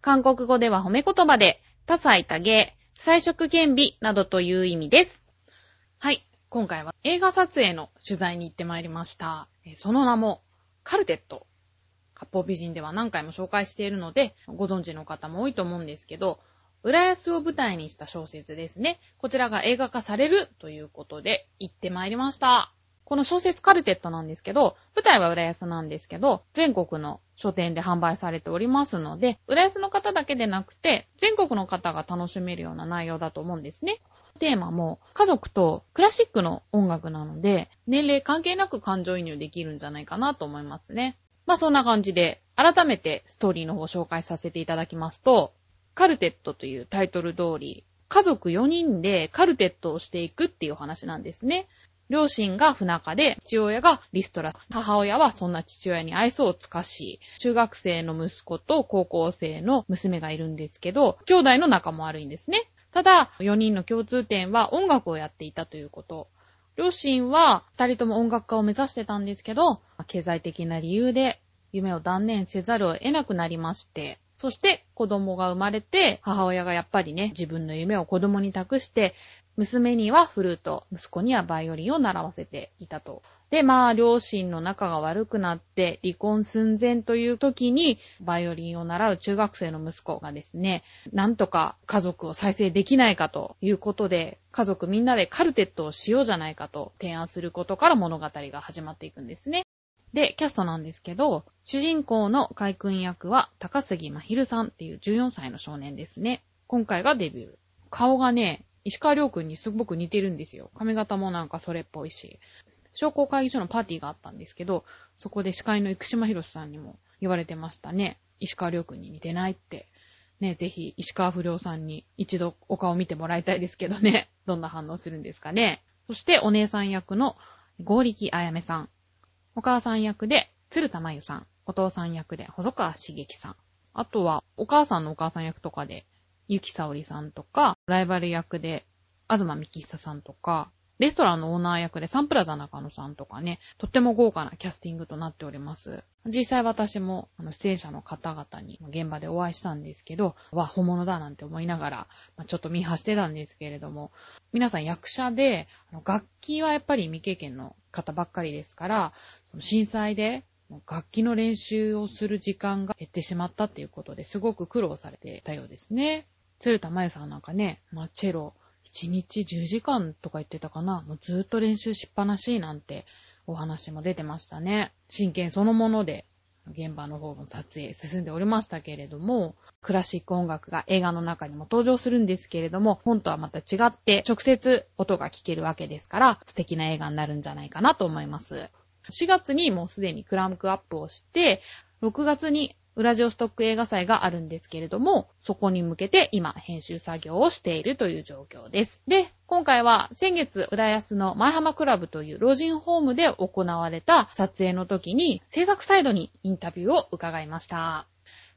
韓国語では褒め言葉で、多彩多芸、彩色兼美などという意味です。はい。今回は映画撮影の取材に行ってまいりました。その名も、カルテット。八方美人では何回も紹介しているので、ご存知の方も多いと思うんですけど、浦安を舞台にした小説ですね。こちらが映画化されるということで行ってまいりました。この小説カルテットなんですけど、舞台は浦安なんですけど、全国の書店で販売されておりますので、浦安の方だけでなくて、全国の方が楽しめるような内容だと思うんですね。テーマも家族とクラシックの音楽なので、年齢関係なく感情移入できるんじゃないかなと思いますね。まあそんな感じで、改めてストーリーの方を紹介させていただきますと、カルテットというタイトル通り、家族4人でカルテットをしていくっていう話なんですね。両親が不仲で、父親がリストラ。母親はそんな父親に愛想を尽かし、中学生の息子と高校生の娘がいるんですけど、兄弟の仲も悪いんですね。ただ、4人の共通点は音楽をやっていたということ。両親は2人とも音楽家を目指してたんですけど、経済的な理由で夢を断念せざるを得なくなりまして、そして子供が生まれて、母親がやっぱりね、自分の夢を子供に託して、娘にはフルート、息子にはバイオリンを習わせていたと。で、まあ、両親の仲が悪くなって、離婚寸前という時に、バイオリンを習う中学生の息子がですね、なんとか家族を再生できないかということで、家族みんなでカルテットをしようじゃないかと提案することから物語が始まっていくんですね。で、キャストなんですけど、主人公の海君役は高杉真昼さんっていう14歳の少年ですね。今回がデビュー。顔がね、石川亮君にすごく似てるんですよ。髪型もなんかそれっぽいし。商工会議所のパーティーがあったんですけど、そこで司会の生島博さんにも言われてましたね。石川亮君に似てないって。ね、ぜひ石川不良さんに一度お顔見てもらいたいですけどね。どんな反応するんですかね。そしてお姉さん役の合力あやめさん。お母さん役で鶴田真由さん。お父さん役で細川茂樹さん。あとはお母さんのお母さん役とかでゆきさおりさんとか、ライバル役で東幹久さんとか、レストランのオーナー役でサンプラザ中野さんとかね、とっても豪華なキャスティングとなっております。実際私もあの出演者の方々に現場でお会いしたんですけど、わ、本物だなんて思いながら、まあ、ちょっと見張してたんですけれども、皆さん役者で、あの楽器はやっぱり未経験の方ばっかりですから、その震災で楽器の練習をする時間が減ってしまったっていうことですごく苦労されてたようですね。鶴田真由さんなんかね、まあ、チェロ1日10時間とか言ってたかな。もうずっと練習しっぱなしなんてお話も出てましたね。真剣そのもので現場の方の撮影進んでおりましたけれども、クラシック音楽が映画の中にも登場するんですけれども、本とはまた違って直接音が聴けるわけですから、素敵な映画になるんじゃないかなと思います。4月にもうすでにクランクアップをして、6月にウラジオストック映画祭があるんですけれども、そこに向けて今編集作業をしているという状況です。で、今回は先月浦安の前浜クラブという老人ホームで行われた撮影の時に制作サイドにインタビューを伺いました。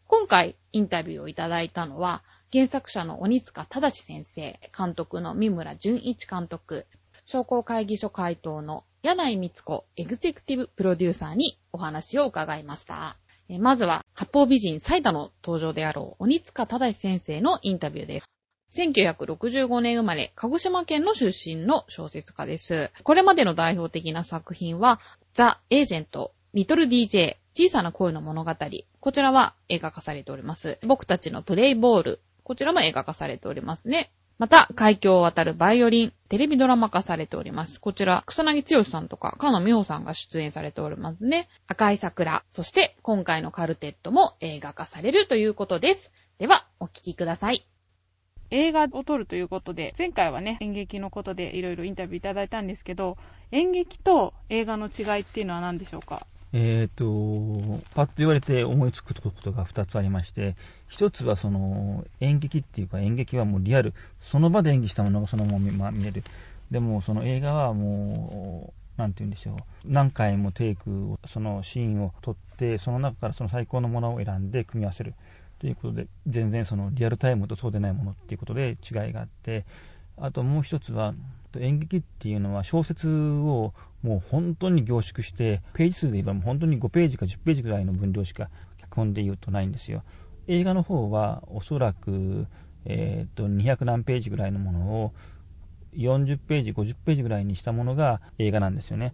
今回インタビューをいただいたのは原作者の鬼塚正先生、監督の三村淳一監督、商工会議所会頭の柳井光子エグゼクティブプロデューサーにお話を伺いました。まずは、八方美人最多の登場であろう、鬼塚正先生のインタビューです。1965年生まれ、鹿児島県の出身の小説家です。これまでの代表的な作品は、ザ・エージェント、リトル DJ、小さな恋の物語。こちらは映画化されております。僕たちのプレイボール。こちらも映画化されておりますね。また、海峡を渡るバイオリン、テレビドラマ化されております。こちら、草薙剛さんとか、菅野美穂さんが出演されておりますね。赤い桜、そして今回のカルテットも映画化されるということです。では、お聞きください。映画を撮るということで、前回はね、演劇のことでいろいろインタビューいただいたんですけど、演劇と映画の違いっていうのは何でしょうか？えっ、と、パッと言われて思いつくことが2つありまして、1つはその演劇っていうか演劇はもうリアル、その場で演技したものがそのまま見える。でもその映画はもう、なんて言うんでしょう。何回もテイクを、そのシーンを撮って、その中からその最高のものを選んで組み合わせる。ということで、全然そのリアルタイムとそうでないものっていうことで違いがあって、あともう一つは、演劇っていうのは小説をもう本当に凝縮して、ページ数で言えばもう本当に5ページか10ページぐらいの分量しか脚本で言うとないんですよ。映画の方はおそらく、えー、と200何ページぐらいのものを40ページ、50ページぐらいにしたものが映画なんですよね。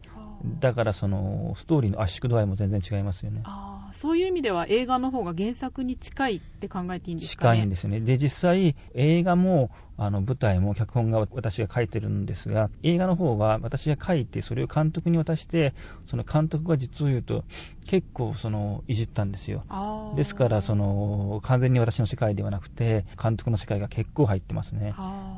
だからそのストーリーの圧縮度合いも全然違いますよね。あそういう意味では映画の方が原作に近いって考えていいんですかね。近いんですよね。で、実際映画もあの舞台も脚本が私が書いてるんですが、映画の方は私が書いて、それを監督に渡して、その監督が実を言うと、結構そのいじったんですよ。ですから、その完全に私の世界ではなくて、監督の世界が結構入ってますね。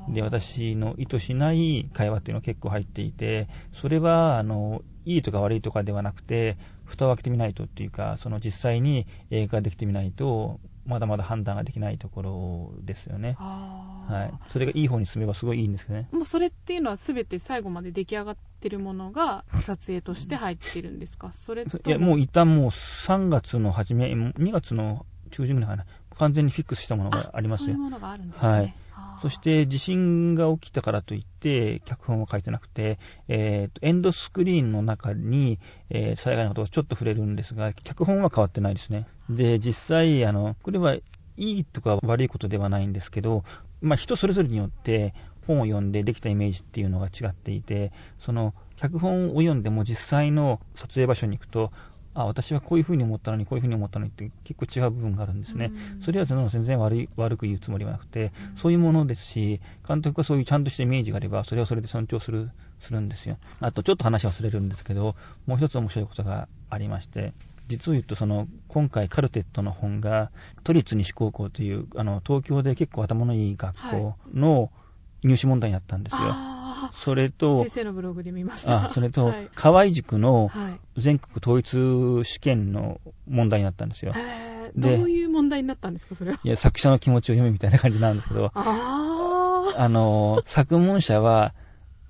で、私の意図しない会話っていうのが結構入っていて、それは、あの、いいとか悪いとかではなくて、蓋を開けてみないとっていうか、その実際に映画ができてみないと、まだまだ判断ができないところですよね。はい。それがいい方に進めばすごいいいんですけどね。もうそれっていうのは全て最後まで出来上がってるものが撮影として入ってるんですか？それといや、もう一旦もう3月の初め、2月の中旬ぐらいかな。完全にフィックスしたものがありますよ。そういうものがあるんですね。はい。そして地震が起きたからといって脚本を書いてなくて、えー、とエンドスクリーンの中に、えー、災害のことがちょっと触れるんですが、脚本は変わってないですね。で、実際、あの、これはいいとか悪いことではないんですけど、まあ、人それぞれによって本を読んでできたイメージっていうのが違っていて、その脚本を読んでも実際の撮影場所に行くと、あ、私はこういうふうに思ったのに、こういうふうに思ったのにって結構違う部分があるんですね。うん、それはその全然悪い悪く言うつもりはなくて、そういうものですし、監督がそういうちゃんとしたイメージがあれば、それはそれで尊重する、するんですよ。あと、ちょっと話忘れるんですけど、もう一つ面白いことがありまして、実を言うと、その、今回カルテットの本が、都立西高校という、あの、東京で結構頭のいい学校の入試問題になったんですよ。はいそれと、先生のブログで見ました。あ、それと、はい、河合塾の全国統一試験の問題になったんですよ。どういう問題になったんですか、それは？いや、作者の気持ちを読むみたいな感じなんですけど、ああの、作文者は、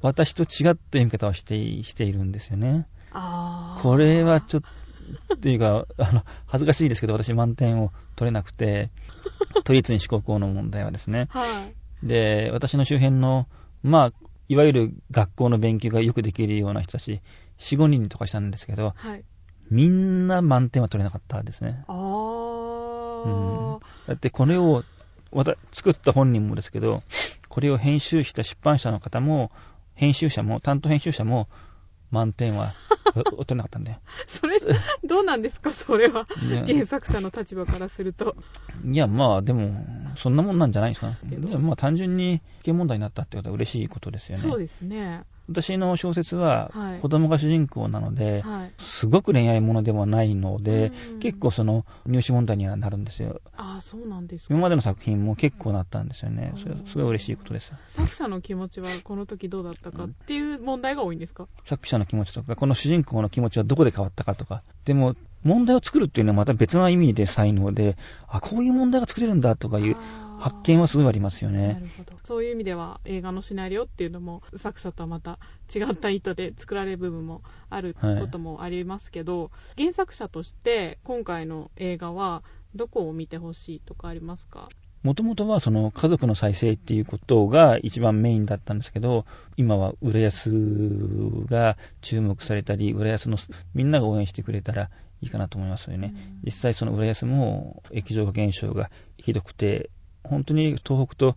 私と違った読み方をしてしているんですよね。あこれはちょっと、っていうか、あの、恥ずかしいですけど、私満点を取れなくて、都立に四国校の問題はですね。はい。で、私の周辺の、まあ、いわゆる学校の勉強がよくできるような人たち、4、5人とかしたんですけど、はい、みんな満点は取れなかったですね。あうん、だってこれを、作った本人もですけど、これを編集した出版社の方も、編集者も、担当編集者も、満点は 取れなかったんだよ。それ、どうなんですか、それは。原作者の立場からすると。いや、まあ、でも、そんなもんなんじゃないですか？でも、まあ、単純に、危険問題になったってことは嬉しいことですよね。そうですね。私の小説は子供が主人公なので、はい、すごく恋愛ものではないので、結構その入試問題にはなるんですよ。ああ、そうなんですか。今までの作品も結構なったんですよね。それすごい嬉しいことです。作者の気持ちはこの時どうだったかっていう問題が多いんですか？作者の気持ちとか、この主人公の気持ちはどこで変わったかとか。でも、問題を作るっていうのはまた別な意味で才能で、あ、こういう問題が作れるんだとかいう、発見はすごいありますよね。なるほど。そういう意味では映画のシナリオっていうのも作者とはまた違った意図で作られる部分もあることもありますけど、はい、原作者として今回の映画はどこを見てほしいとかありますか？もともとはその家族の再生っていうことが一番メインだったんですけど、今は浦安が注目されたり、浦安のみんなが応援してくれたらいいかなと思いますよね。実際その浦安も液状化現象がひどくて、本当に東北と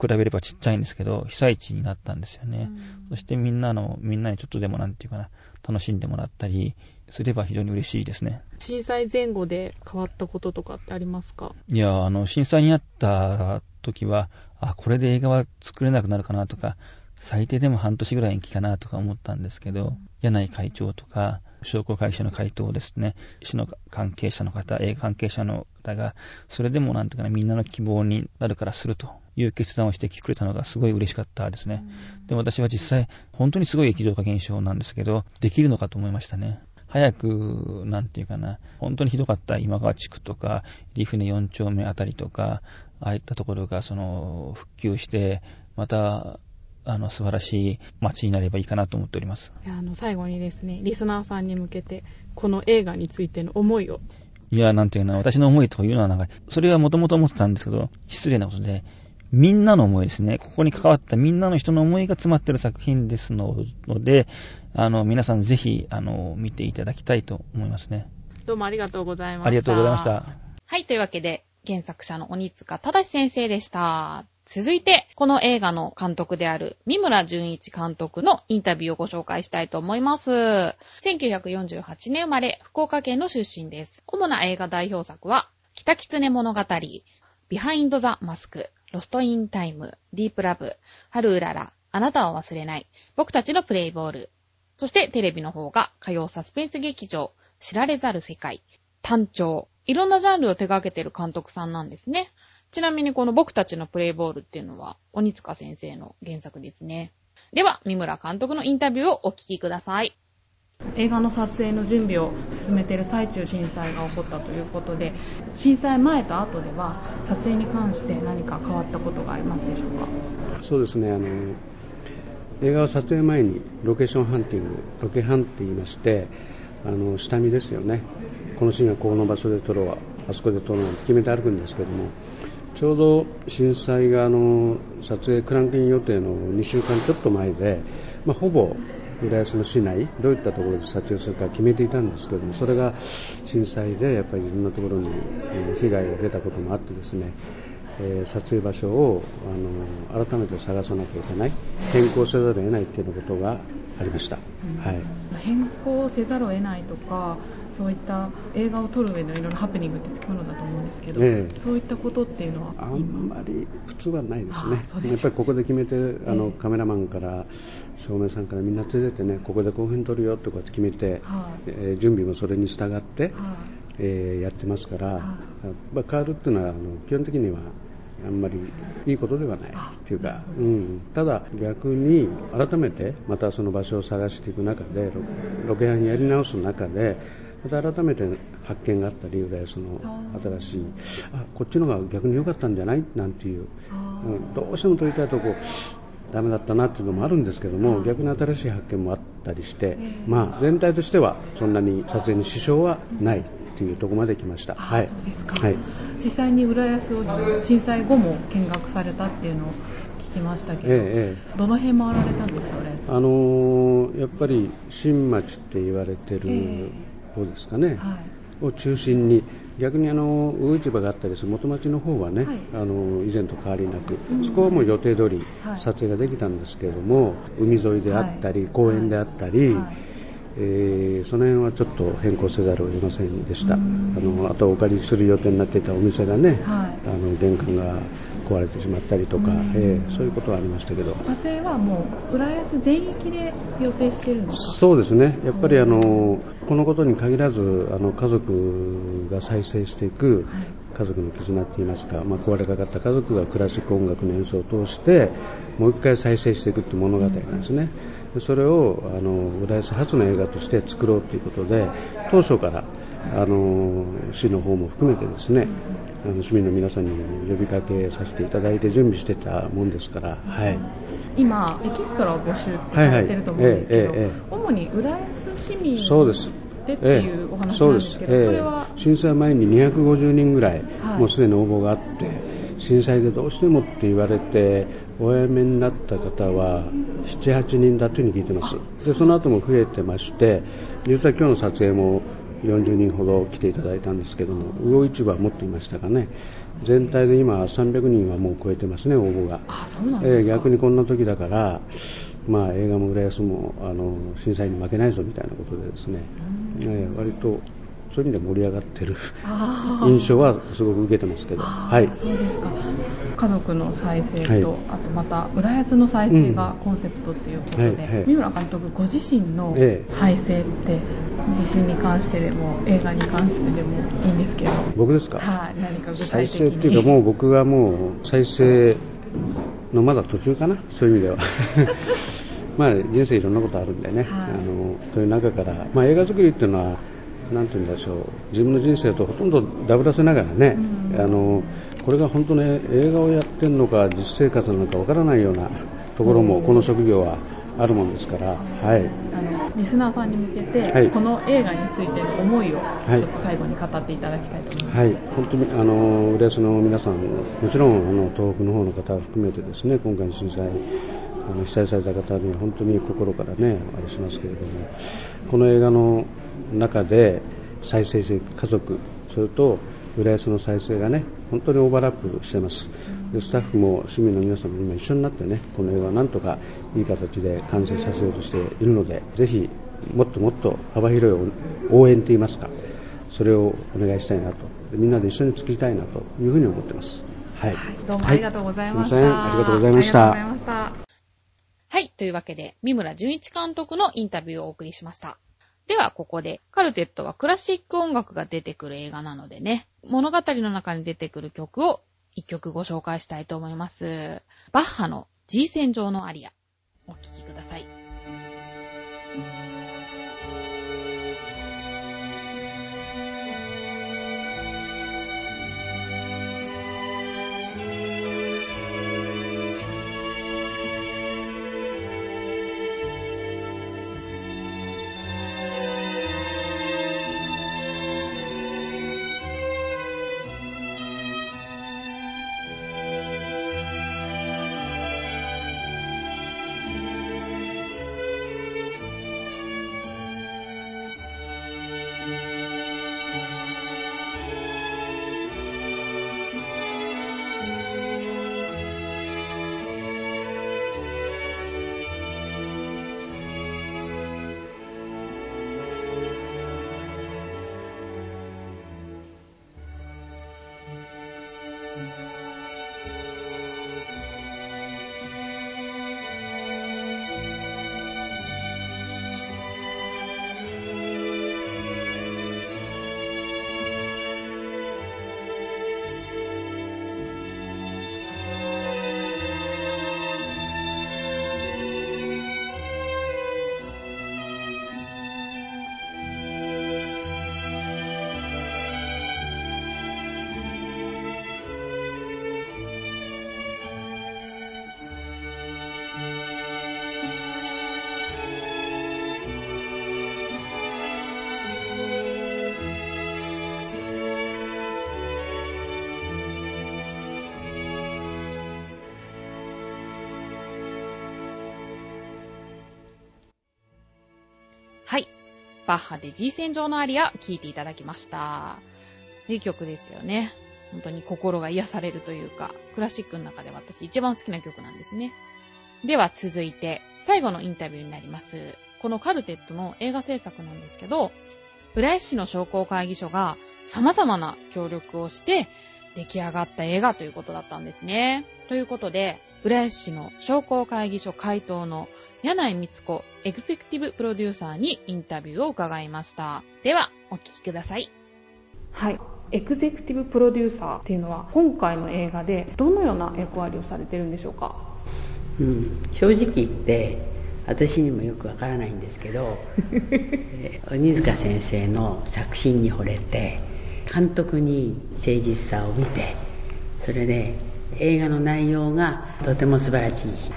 比べればちっちゃいんですけど、被災地になったんですよね。そしてみんなの、みんなにちょっとでもなんていうかな、楽しんでもらったりすれば非常に嬉しいですね。震災前後で変わったこととかってありますか？いや、あの、震災にあった時は、あ、これで映画は作れなくなるかなとか、最低でも半年ぐらい延期かなとか思ったんですけど、柳井会長とか、商工会社の回答ですね、市の関係者の方、映画関係者の方が、それでもなんていうかな、みんなの希望になるからするという決断をしてきてくれたのがすごい嬉しかったですね。で、私は実際、本当にすごい液状化現象なんですけど、できるのかと思いましたね。早く、なんていうかな、本当にひどかった今川地区とか、リフネ4丁目あたりとか、ああいったところが、その、復旧して、また、あの、素晴らしい街になればいいかなと思っております。あの、最後にですね、リスナーさんに向けて、この映画についての思いを。いや、なんていうのは、私の思いというのはなんか、それはもともと思ってたんですけど、失礼なことで、みんなの思いですね。ここに関わったみんなの人の思いが詰まってる作品ですので、あの、皆さんぜひ、あの、見ていただきたいと思いますね。どうもありがとうございました。ありがとうございました。はい、というわけで、原作者の鬼塚正先生でした。続いて、この映画の監督である三村淳一監督のインタビューをご紹介したいと思います。1948年生まれ、福岡県の出身です。主な映画代表作は、北狐物語、ビハインド・ザ・マスク、ロスト・イン・タイム、ディープ・ラブ、春うらら、あなたを忘れない、僕たちのプレイボール、そしてテレビの方が火曜サスペンス劇場、知られざる世界、単調、いろんなジャンルを手掛けている監督さんなんですね。ちなみにこの僕たちのプレイボールっていうのは、鬼塚先生の原作ですね。では、三村監督のインタビューをお聞きください。映画の撮影の準備を進めている最中震災が起こったということで震災前と後では撮影に関して何か変わったことがありますでしょうか？そうですねあの映画は撮影前にロケーションハンティングロケハンって言いましてあの下見ですよねこのシーンはこの場所で撮ろうあそこで撮ろうって決めて歩くんですけどもちょうど震災があの撮影クランクイン予定の2週間ちょっと前で、まあ、ほぼ浦安の市内どういったところで撮影するか決めていたんですけどもそれが震災でやっぱりいろんなところに被害が出たこともあってですねえ撮影場所をあの改めて探さなきゃいけない変更せざるを得ないっていうことがありました、はい、変更せざるを得ないとかそういった映画を撮る上のいろいろハプニングってつくものだと思うんですけど、えそういったことっていうのは？あんまり普通はないですね、やっぱりここで決めてあの、カメラマンから照明さんからみんな連れてねここで後編撮るよってこうやって決めて、はい、えー、準備もそれに従って、はい、えー、やってますから、はい、まあ、変わるっていうのはあの基本的にはあんまりいいことではないというか、うん、ただ逆に改めてまたその場所を探していく中でロケハンやり直す中でまた改めて発見があったり浦安の新しいあこっちの方が逆に良かったんじゃない？なんていう、うん、どうしても撮りたいとこダメだったなっていうのもあるんですけども逆に新しい発見もあったりして、まあ、全体としてはそんなに撮影に支障はないというところまで来ました。はい、そうですか、はい、実際に浦安を震災後も見学されたっていうのを聞きましたけど、ええ、どの辺回られたんですか、浦安あのー、やっぱり新町って言われてる方ですかね、はい、を中心に逆にあの魚市場があったりする元町の方はね、はい、あの以前と変わりなく、うん、そこはもう予定通り撮影ができたんですけれども、はい、海沿いであったり、公園であったり、えー、その辺はちょっと変更せざるを得ませんでした、あのあとお借りする予定になっていたお店がね、あの玄関が壊れてしまったりとか、えー、そういうことはありましたけど。撮影はもう浦安全域で予定してるんですか。そうですね。やっぱりあのこのことに限らずあの家族が再生していく、家族の絆っていいますか、まあ、壊れかかった家族がクラシック音楽の演奏を通してもう一回再生していくって物語なんですね、それをあの浦安初の映画として作ろうということで当初からあの市の方も含めてですね、あの市民の皆さんに呼びかけさせていただいて準備してたもんですから、はい、今、エキストラを募集ってやってると思うんですけど、主に浦安市民そうですってっていうお話なんですけど、ええ、それは？震災前に250人ぐらい、もうすでに応募があって、震災でどうしてもって言われて、お辞めになった方は7、8人だというふうに聞いてます。で、その後も増えてまして、実は今日の撮影も40人ほど来ていただいたんですけども、魚市場は持っていましたかね。全体で今300人はもう超えてますね、応募が。あそうなんですか、えー、逆にこんな時だから、まあ、映画も浦安もあの震災に負けないぞみたいなことでですね、えー、割とそういう意味で盛り上がってる印象はすごく受けてますけど、はい、そうですか。家族の再生と、はい、あとまた浦安の再生がコンセプトっていうことで、うんはいはい、三浦監督ご自身の再生って、地震に関してでも映画に関してでもいいんですけど。僕ですか、はい、何か具体的に。再生っていうかもう僕はもう再生のまだ途中かな？そういう意味では。まあ、人生いろんなことあるんでね、はい、あのそういう中から、まあ、映画作りっていうのはなんて言うんでしょう。自分の人生とほとんどダブらせながらね、うん、あのこれが本当に映画をやってるのか実生活なのかわからないようなところもこの職業はあるもんですから、はい、あのリスナーさんに向けて、はい、この映画についての思いをちょっと最後に語っていただきたいと思います、はい、本当にあの浦安の皆さんもちろんあの東北の方の方を含めてですね今回の震災あの被災された方には本当に心からねあれしますけれどもこの映画の中で再生して家族それと浦安の再生がね本当にオーバーラップしてます。でスタッフも市民の皆さんも今一緒になってねこの映画をなんとかいい形で完成させようとしているのでぜひもっともっと幅広い応援といいますかそれをお願いしたいなと。みんなで一緒に作りたいなというふうに思ってます。はい、はい、どうもありがとうございました。はい、ありがとうございました。はい、というわけで、三村淳一監督のインタビューをお送りしました。では、ここで、カルテットはクラシック音楽が出てくる映画なのでね、物語の中に出てくる曲を一曲ご紹介したいと思います。バッハの G 戦場のアリア。お聴きください。バッハで G 線上のアリア聴いていただきました。いい曲ですよね。本当に心が癒されるというか、クラシックの中で私一番好きな曲なんですね。では続いて、最後のインタビューになります。このカルテットの映画制作なんですけど、浦安市の商工会議所が様々な協力をして出来上がった映画ということだったんですね。ということで、浦安市の商工会議所会頭の柳井光子エグゼクティブプロデューサーにインタビューを伺いました。では、お聞きください。はい。エグゼクティブプロデューサーっていうのは今回の映画でどのような役割をされてるんでしょうか、うん、正直言って私にもよくわからないんですけど 鬼塚先生の作品に惚れて監督に誠実さを見てそれで映画の内容がとても素晴らしいし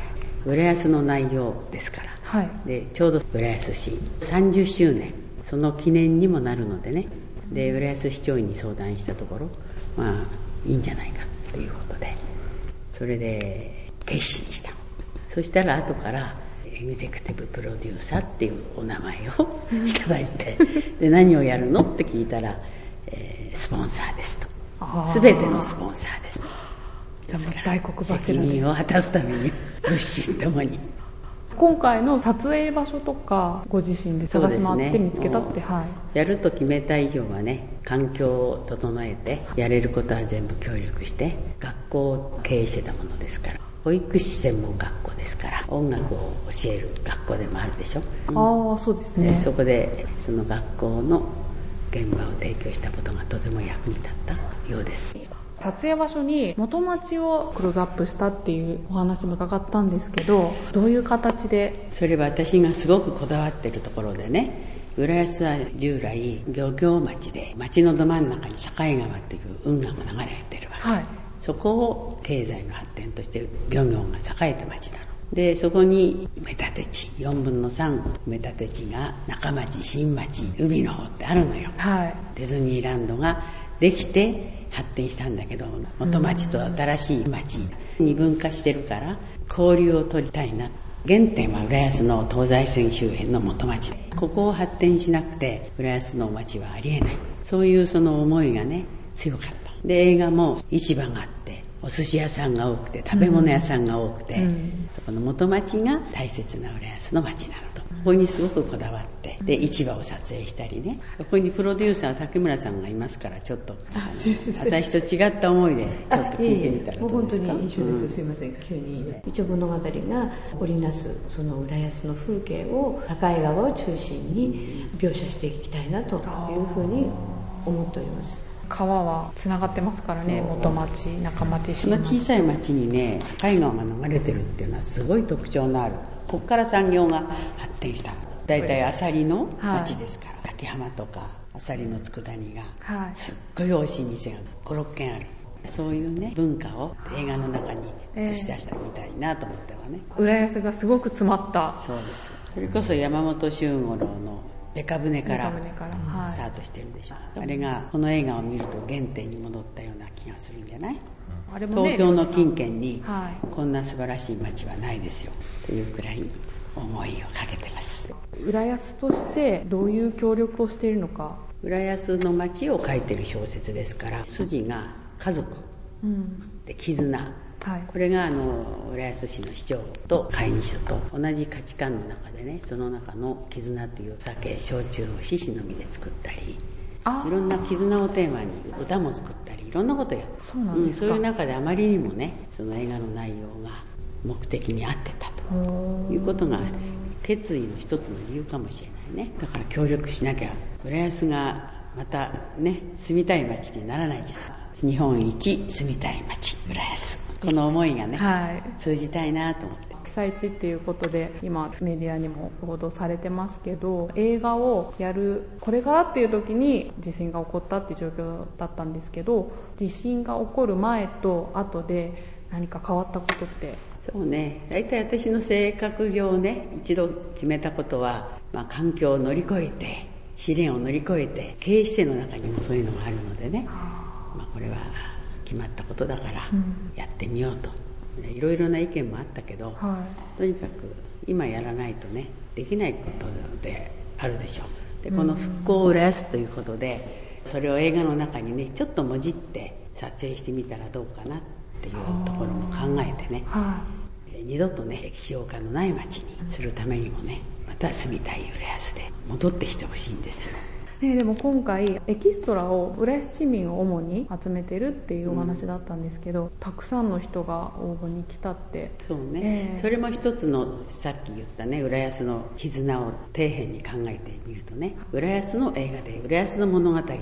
浦安の内容ですから、はい、でちょうど浦安市30周年。その記念にもなるのでね。で浦安市長に相談したところまあいいんじゃないかということで。それで決心した。そしたら後からエグゼクティブプロデューサーっていうお名前をいただいて。で何をやるの？って聞いたら、えー、スポンサーですと。全てのスポンサーです大黒柱。責任を果たすために物心ともに。今回の撮影場所とかご自身で探し回って見つけたって、ね、はい、やると決めた以上はね環境を整えてやれることは全部協力して学校を経営してたものですから。保育士専門学校ですから音楽を教える学校でもあるでしょ、うん、ああそうですね。そこでその学校の現場を提供したことがとても役に立ったようです撮影場所に元町をクローズアップしたっていうお話も伺ったんですけどどういう形で？それは私がすごくこだわってるところでね浦安は従来漁業町で町のど真ん中に境川という運河が流れてるわけ、はい、そこを経済の発展として漁業が栄えた町なの。でそこに埋め立て地4分の3埋め立て地が中町新町海の方ってあるのよ、はい、ディズニーランドができて発展したんだけど元町と新しい町に分化してるから交流を取りたいな。原点は浦安の東西線周辺の元町。ここを発展しなくて浦安の町はありえない。そういうその思いがね強かった。で映画も市場があってお寿司屋さんが多くて食べ物屋さんが多くて、うん、そこの元町が大切な浦安の町なのと。ここにすごくこだわってで市場を撮影したりね。ここにプロデューサー竹村さんがいますからちょっと私と違った思いでちょっと聞いてみたらどうですか？本当に一緒です、うん、すいません。急に。一応物語が織りなすその浦安の風景を境川を中心に描写していきたいなというふうに思っております川はつながってますからね元町中町その小さい町にね境川が流れてるっていうのはすごい特徴のある。ここから産業が発展した。大体アサリの町ですから、はい、秋浜とかアサリの佃煮がすっごい美味しい店が56軒ある。そういうね文化を映画の中に映し出したみたいなと思ってはね、えー、浦安がすごく詰まった。そうですそれこそ山本周五郎のベカ舟からスタートしてるでしょ、はい、あれがこの映画を見ると原点に戻ったような気がするんじゃない、うんね、東京の近県にこんな素晴らしい街はないですよというくらい思いをかけてます。浦安としてどういう協力をしているのか。浦安の街を書いてる小説ですから筋が家族で絆、はい、これがあの浦安市の市長と会議所と同じ価値観の中でねその中の絆という酒焼酎を獅子の実で作ったりいろんな絆をテーマに歌も作ったりいろんなことやってそううん、そういう中であまりにもねその映画の内容が目的に合ってたということが決意の一つの理由かもしれないね。だから協力しなきゃ浦安がまたね住みたい街にならないじゃない日本一住みたい街浦安。この思いがね、はい、通じたいなと思って。被災地っていうことで今メディアにも報道されてますけど映画をやるこれからっていう時に地震が起こったっていう状況だったんですけど地震が起こる前と後で何か変わったことって？そうね。大体私の性格上ね一度決めたことは、まあ、環境を乗り越えて試練を乗り越えて経営姿勢の中にもそういうのがあるのでね。まあ、これは決まったことだからやってみようと、いろいろな意見もあったけど、はい、とにかく今やらないとねできないことであるでしょう。でこの復興を浦安ということでそれを映画の中にねちょっともじって撮影してみたらどうかなっていうところも考えてね、はい、二度とね歴史化のない街にするためにもねまた住みたい浦安で戻ってきてほしいんですよね、でも今回エキストラを浦安市民を主に集めてるっていうお話だったんですけど、うん、たくさんの人が応募に来たって。そうね、えー、それも一つのさっき言ったね浦安の絆を底辺に考えてみるとね浦安の映画で浦安の物語だから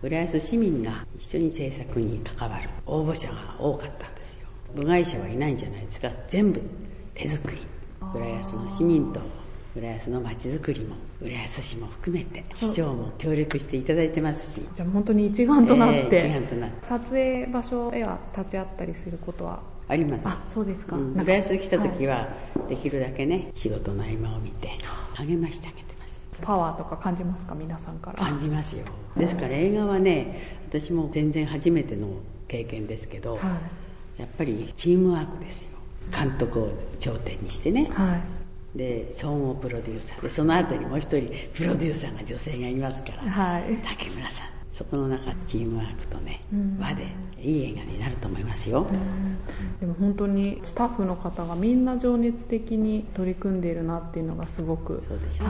浦安市民が一緒に制作に関わる応募者が多かったんですよ。部外者はいないんじゃないですか。全部手作り。浦安の市民と浦安の街づくりも浦安市も含めて市長も協力していただいてますし。じゃあ本当に一丸となって、えー、一丸となって。撮影場所へは立ち会ったりすることは？あります。あそうですか、うん、浦安来た時は、できるだけね仕事の合間を見て励ましてあげてます。パワーとか感じますか？皆さんから。感じますよ。ですから映画はね私も全然初めての経験ですけど、はい、やっぱりチームワークですよ。監督を頂点にしてね、はい、で総合プロデューサー。でその後にもう一人プロデューサーが女性がいますから、はい、竹村さん。そこの中チームワークとね、うん、輪でいい映画になると思いますよ、うん、でも本当にスタッフの方がみんな情熱的に取り組んでいるなっていうのがすごく。そうでしょ。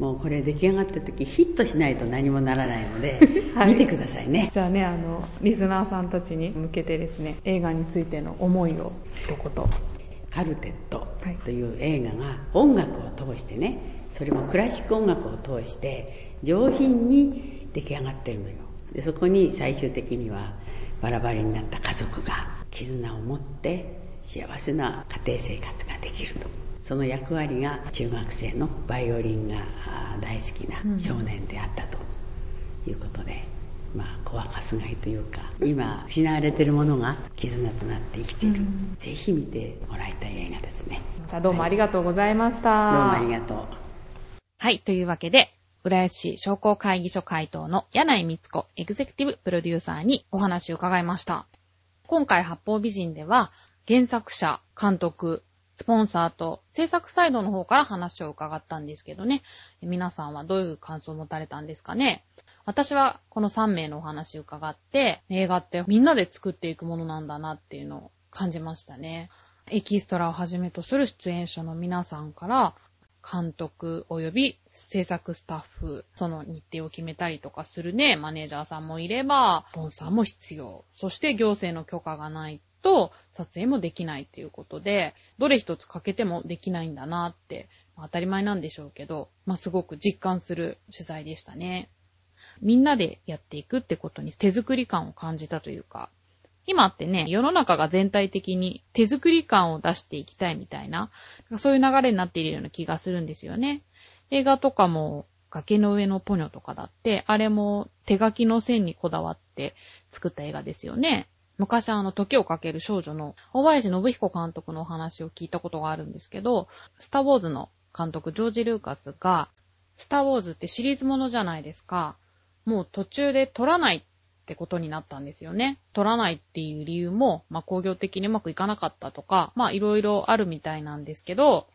もうこれ出来上がった時ヒットしないと何もならないので、はい、見てくださいね。じゃあねあのリスナーさんたちに向けてですね映画についての思いを一言カルテットという映画が音楽を通してね、それもクラシック音楽を通して上品に出来上がってるのよ。でそこに最終的にはバラバラになった家族が絆を持って幸せな家庭生活ができるとその役割が中学生のバイオリンが大好きな少年であったということで、うん、まあ小若すがいというか今失われているものが絆となって生きている、うん、ぜひ見てもらいたい映画ですね。じゃあどうもありがとうございました、はい、どうもありがとう。はいというわけで浦安市商工会議所会頭の柳井光子エグゼクティブプロデューサーにお話を伺いました。今回八方美人では原作者、監督、スポンサーと制作サイドの方から話を伺ったんですけどね、皆さんはどういう感想を持たれたんですかね？私はこの3名のお話を伺って、映画ってみんなで作っていくものなんだなっていうのを感じましたね。エキストラをはじめとする出演者の皆さんから、監督及び制作スタッフ、その日程を決めたりとかするね、マネージャーさんもいれば、スポンサーも必要。そして行政の許可がないと撮影もできないということで、どれ一つ欠けてもできないんだなって、当たり前なんでしょうけど、まあ、すごく実感する取材でしたね。みんなでやっていくってことに手作り感を感じたというか、今ってね、世の中が全体的に手作り感を出していきたいみたいな、そういう流れになっているような気がするんですよね。映画とかも、崖の上のポニョとかだって、あれも手書きの線にこだわって作った映画ですよね。昔あの、時をかける少女の大林信彦監督のお話を聞いたことがあるんですけど、スターウォーズの監督、ジョージ・ルーカスが、スターウォーズってシリーズものじゃないですか。もう途中で撮らないってことになったんですよね。取らないっていう理由も、まあ工業的にうまくいかなかったとか、まあいろいろあるみたいなんですけど、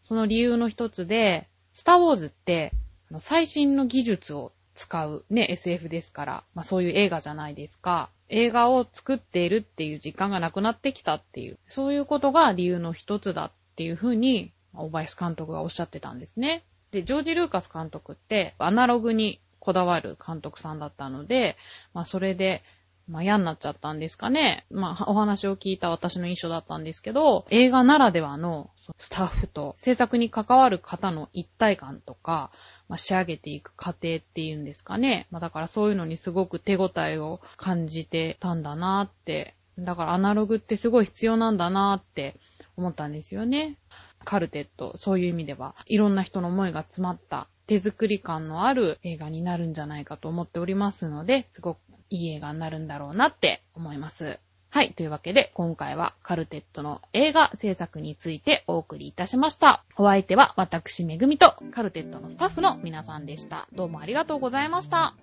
その理由の一つで、スターウォーズって最新の技術を使うね、SF ですから、まあそういう映画じゃないですか。映画を作っているっていう時間がなくなってきたっていう、そういうことが理由の一つだっていうふうに、大林監督がおっしゃってたんですね。で、ジョージ・ルーカス監督ってアナログにこだわる監督さんだったので、まあそれで、まあ嫌になっちゃったんですかね。まあお話を聞いた私の印象だったんですけど、映画ならではのスタッフと制作に関わる方の一体感とか、まあ、仕上げていく過程っていうんですかね。まあだからそういうのにすごく手応えを感じてたんだなって。だからアナログってすごい必要なんだなって思ったんですよね。カルテット、そういう意味では、いろんな人の思いが詰まった手作り感のある映画になるんじゃないかと思っておりますので、すごくいい映画になるんだろうなって思います。はい。というわけで、今回はカルテットの映画制作についてお送りいたしました。お相手は私めぐみとカルテットのスタッフの皆さんでした。どうもありがとうございました。